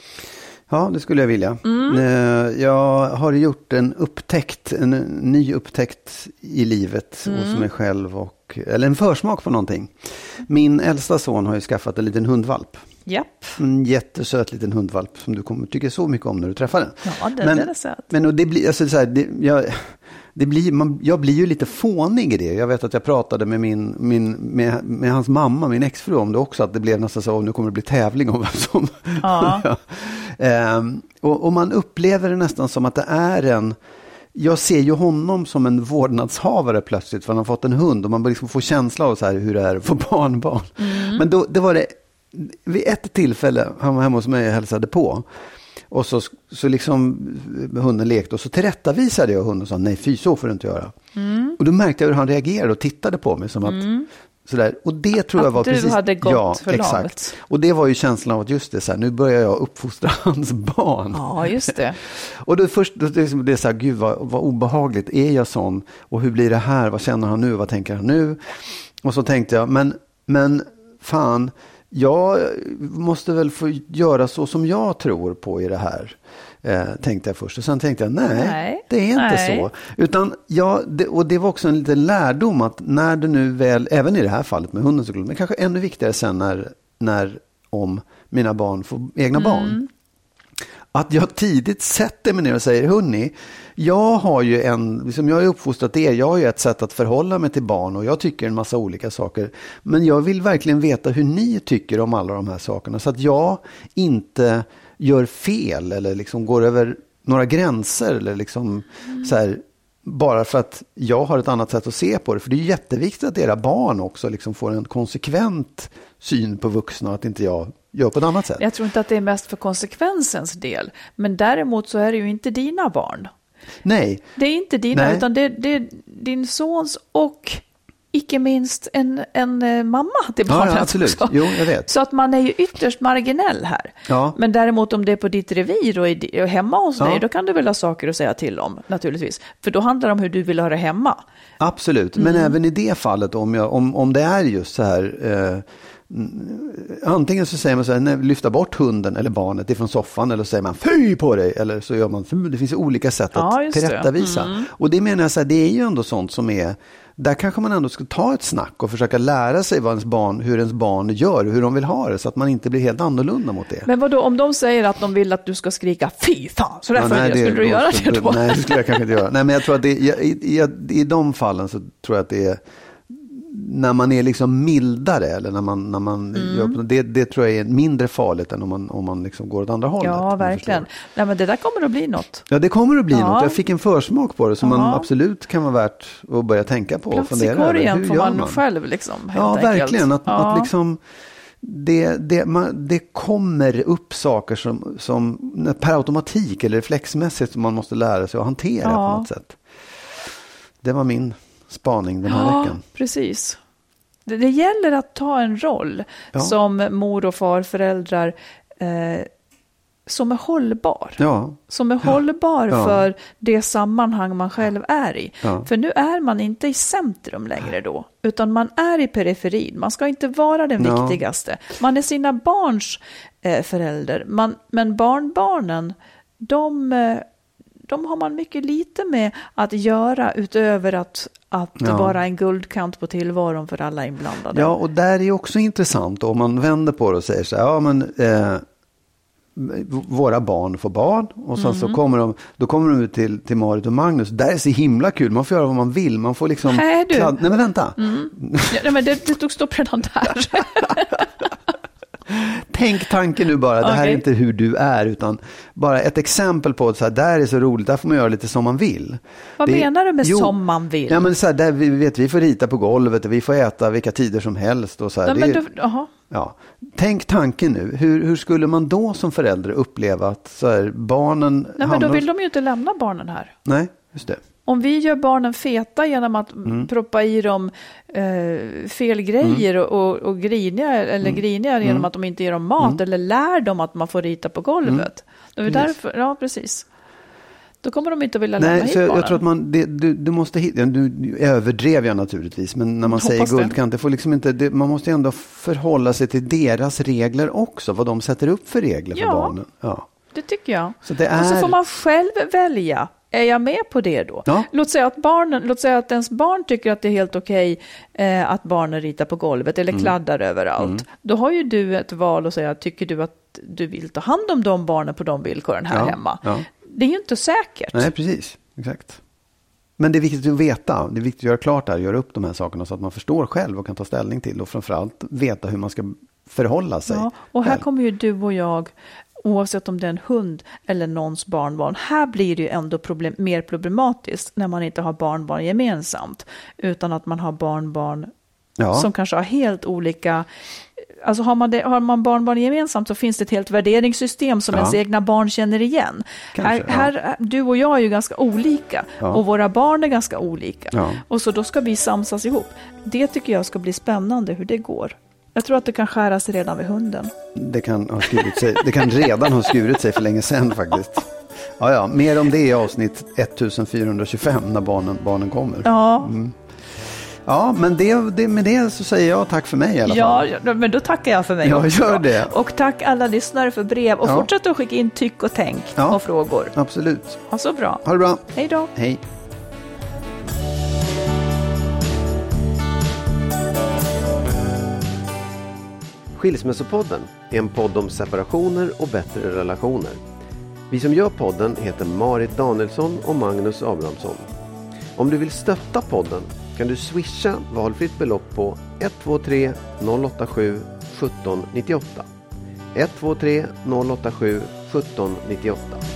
Ja, det skulle jag vilja. Eh, Jag har gjort en upptäckt, en ny upptäckt i livet hos mig själv. Och, eller en försmak på någonting. Min äldsta son har ju skaffat en liten hundvalp. Japp. En jättesöt liten hundvalp som du kommer tycka så mycket om när du träffar den. Ja, den, men, är söt. Men och det blir, alltså, så här, det, jag, det blir, man, jag blir ju lite fånig i det. Jag vet att jag pratade med, min, min, med, med hans mamma, min exfru, om det också. Att det blev nästan så, "Åh, nu kommer det bli tävling om vem som... Ja. [LAUGHS] Ehm, och, och man upplever det nästan som att det är en... Jag ser ju honom som en vårdnadshavare plötsligt, för han har fått en hund och man liksom få känsla av så här hur det är att få [LAUGHS] barnbarn. Men då, det var det, vid ett tillfälle, han var hemma hos mig och hälsade på. Och så, så liksom hunden lekte och så tillrättavisade jag hunden och sa nej fy så får du inte göra. Och då märkte jag hur han reagerade och tittade på mig som att sådär. Och det tror jag Att var du precis. hade gått ja, för exakt. långt. Och det var ju känslan av att just det, så här, nu börjar jag uppfostra [LAUGHS] hans barn. Ja, just det. [LAUGHS] Och då först, då, det är som- det är så här, gud vad, vad obehagligt, är jag sån? Och hur blir det här? Vad känner han nu? Vad tänker han nu? Och så tänkte jag, men, men fan, jag måste väl få göra så som jag tror på i det här. Eh, tänkte jag först. Och sen tänkte jag, nej, Nej, det är inte nej. så. Utan, ja, det, och det var också en liten lärdom att när det nu väl, även i det här fallet med hunden såklart, men kanske ännu viktigare sen när, när om mina barn får egna barn. Att jag tidigt sätter mig ner och säger, hörni, jag har ju en, liksom jag ju uppfostrat er, jag har ju ett sätt att förhålla mig till barn och jag tycker en massa olika saker. Men jag vill verkligen veta hur ni tycker om alla de här sakerna så att jag inte gör fel eller liksom går över några gränser eller liksom så här, bara för att jag har ett annat sätt att se på det. För det är jätteviktigt att era barn också liksom får en konsekvent syn på vuxna och att inte jag gör på ett annat sätt. Jag tror inte att det är mest för konsekvensens del. Men däremot så är det ju inte dina barn. Nej, Det är inte dina, Nej. utan det, det är din sons och icke minst en, en eh, mamma till Ja, ja, barnet absolut. också. Jo, jag vet. Så att man är ju ytterst marginell här. Ja. Men däremot om det är på ditt revir och, i, och hemma hos Ja. dig, då kan du väl ha saker att säga till om, naturligtvis. För då handlar det om hur du vill ha det hemma. Absolut, men även i det fallet om, jag, om, om det är just så här. Eh, mm, antingen så säger man så här, nej, lyfta bort hunden eller barnet ifrån soffan eller så säger man fy på dig. Eller så gör man, det finns olika sätt Ja, att just det. Mm. tillrättavisa. Och det menar jag så här, det är ju ändå sånt som är, där kanske man ändå ska ta ett snack och försöka lära sig vad ens barn, hur ens barn gör, hur de vill ha det så att man inte blir helt annorlunda mot det. Men vad då om de säger att de vill att du ska skrika fy fan, så därför Ja, nej, skulle du göra det då? Nej, det skulle jag kanske inte göra. Nej, men jag tror att det, i, i, i de fallen så tror jag att det är, när man är liksom mildare eller när man, när man Mm. gör, det, det tror jag är mindre farligt än om man, om man liksom går åt andra hållet. Ja, verkligen. Nej, men det där kommer att bli något. Ja, det kommer att bli Ja. något. Jag fick en försmak på det som man Ja. absolut kan vara värt att börja tänka på och Plats i fundera över. korgen får gör man, själv liksom. Ja, enkelt. verkligen. Att, ja. att liksom, det, det, man, det kommer upp saker som, som per automatik eller reflexmässigt som man måste lära sig att hantera Ja. på något sätt. Det var min spaning den här Ja, veckan. precis. Det, det gäller att ta en roll Ja. som mor och farföräldrar eh, som är hållbar. Ja, Som är hållbar Ja. för det sammanhang man själv är i. Ja. För nu är man inte i centrum längre då, utan man är i periferin. Man ska inte vara den viktigaste. Man är sina barns eh, förälder. Man, men barnbarnen, de, eh, de har man mycket lite med att göra utöver att, att Ja. vara en guldkant på tillvaron för alla inblandade. ja, och där är också intressant om man vänder på det och säger så här, ja men eh, våra barn får barn och sen Mm. så kommer de, då kommer de ut till, till Marit och Magnus. Där är så himla kul, man får göra vad man vill, man får liksom... Nej, du. kladd- Nej men vänta. Ja, men det, det tog stopp redan där. [LAUGHS] Tänk tanken nu bara, det här är Okej. inte hur du är, utan bara ett exempel på att så här, där är så roligt, där får man göra lite som man vill. Vad Det- menar du med som man vill? Ja, men så här, där vi, vet, vi får rita på golvet och vi får äta vilka tider som helst. Och så här, Ja, men är- jaha. ja. Tänk tanken nu, hur, hur skulle man då som förälder uppleva att så här, barnen Nej, men då vill de ju inte lämna barnen här. Nej, just det. Om vi gör barnen feta genom att Mm. proppa i dem eh, fel grejer och, och, och griniga, eller Mm. griniga genom att de inte ger dem mat eller lär dem att man får rita på golvet. Det är Mm. Därför, ja, precis. Då kommer de inte att vilja lämna Nej, hit så jag, barnen. jag tror att man, det, du, du måste hitta, nu överdrev jag naturligtvis, men när man Hoppas säger guldkant, det får liksom inte, det, man måste ändå förhålla sig till deras regler också, vad de sätter upp för regler Ja. för barnen. Ja. Det tycker jag. Så det Och så är- får man själv välja. Är jag med på det då? Ja. Låt, säga att barnen, låt säga att ens barn tycker att det är helt okej eh, att barnen ritar på golvet Mm. eller kladdar överallt. Då har ju du ett val att säga, tycker du att du vill ta hand om de barnen på de villkoren här Ja, hemma? ja. Det är ju inte säkert. Nej, precis. Exakt. Men det är viktigt att veta, det är viktigt att göra klart det här, göra upp de här sakerna så att man förstår själv och kan ta ställning till och framförallt veta hur man ska förhålla sig. Ja, och här själv. kommer ju du och jag, oavsett om det är en hund eller någons barnbarn, här blir det ju ändå problem, mer problematiskt när man inte har barnbarn gemensamt, utan att man har barnbarn Ja. som kanske har helt olika... Alltså har man, det, har man barnbarn gemensamt så finns det ett helt värderingssystem som Ja. ens egna barn känner igen. Kanske, här, ja. här, du och jag är ju ganska olika Ja. och våra barn är ganska olika. Och så då ska vi samsas ihop. Det tycker jag ska bli spännande hur det går. Jag tror att det kan skära sig redan vid hunden. Det kan, ha skurit sig, det kan redan ha skurit sig för länge sedan faktiskt. Ja, ja, mer om det i avsnitt 1425 när barnen, barnen kommer. Ja, Ja, men det, det, med det så säger jag tack för mig i alla fall. ja, men då tackar jag för mig Ja, också. gör det. Och tack alla lyssnare för brev. Och Ja. fortsätt att skicka in tyck och tänk Ja. och frågor. Absolut. Ha så bra. Ha det bra. Hej då. Hej. Skilsmässopodden är en podd om separationer och bättre relationer. Vi som gör podden heter Marit Danielsson och Magnus Abrahamsson. Om du vill stötta podden kan du swisha valfritt belopp på 123 087 1798. 123 087 1798.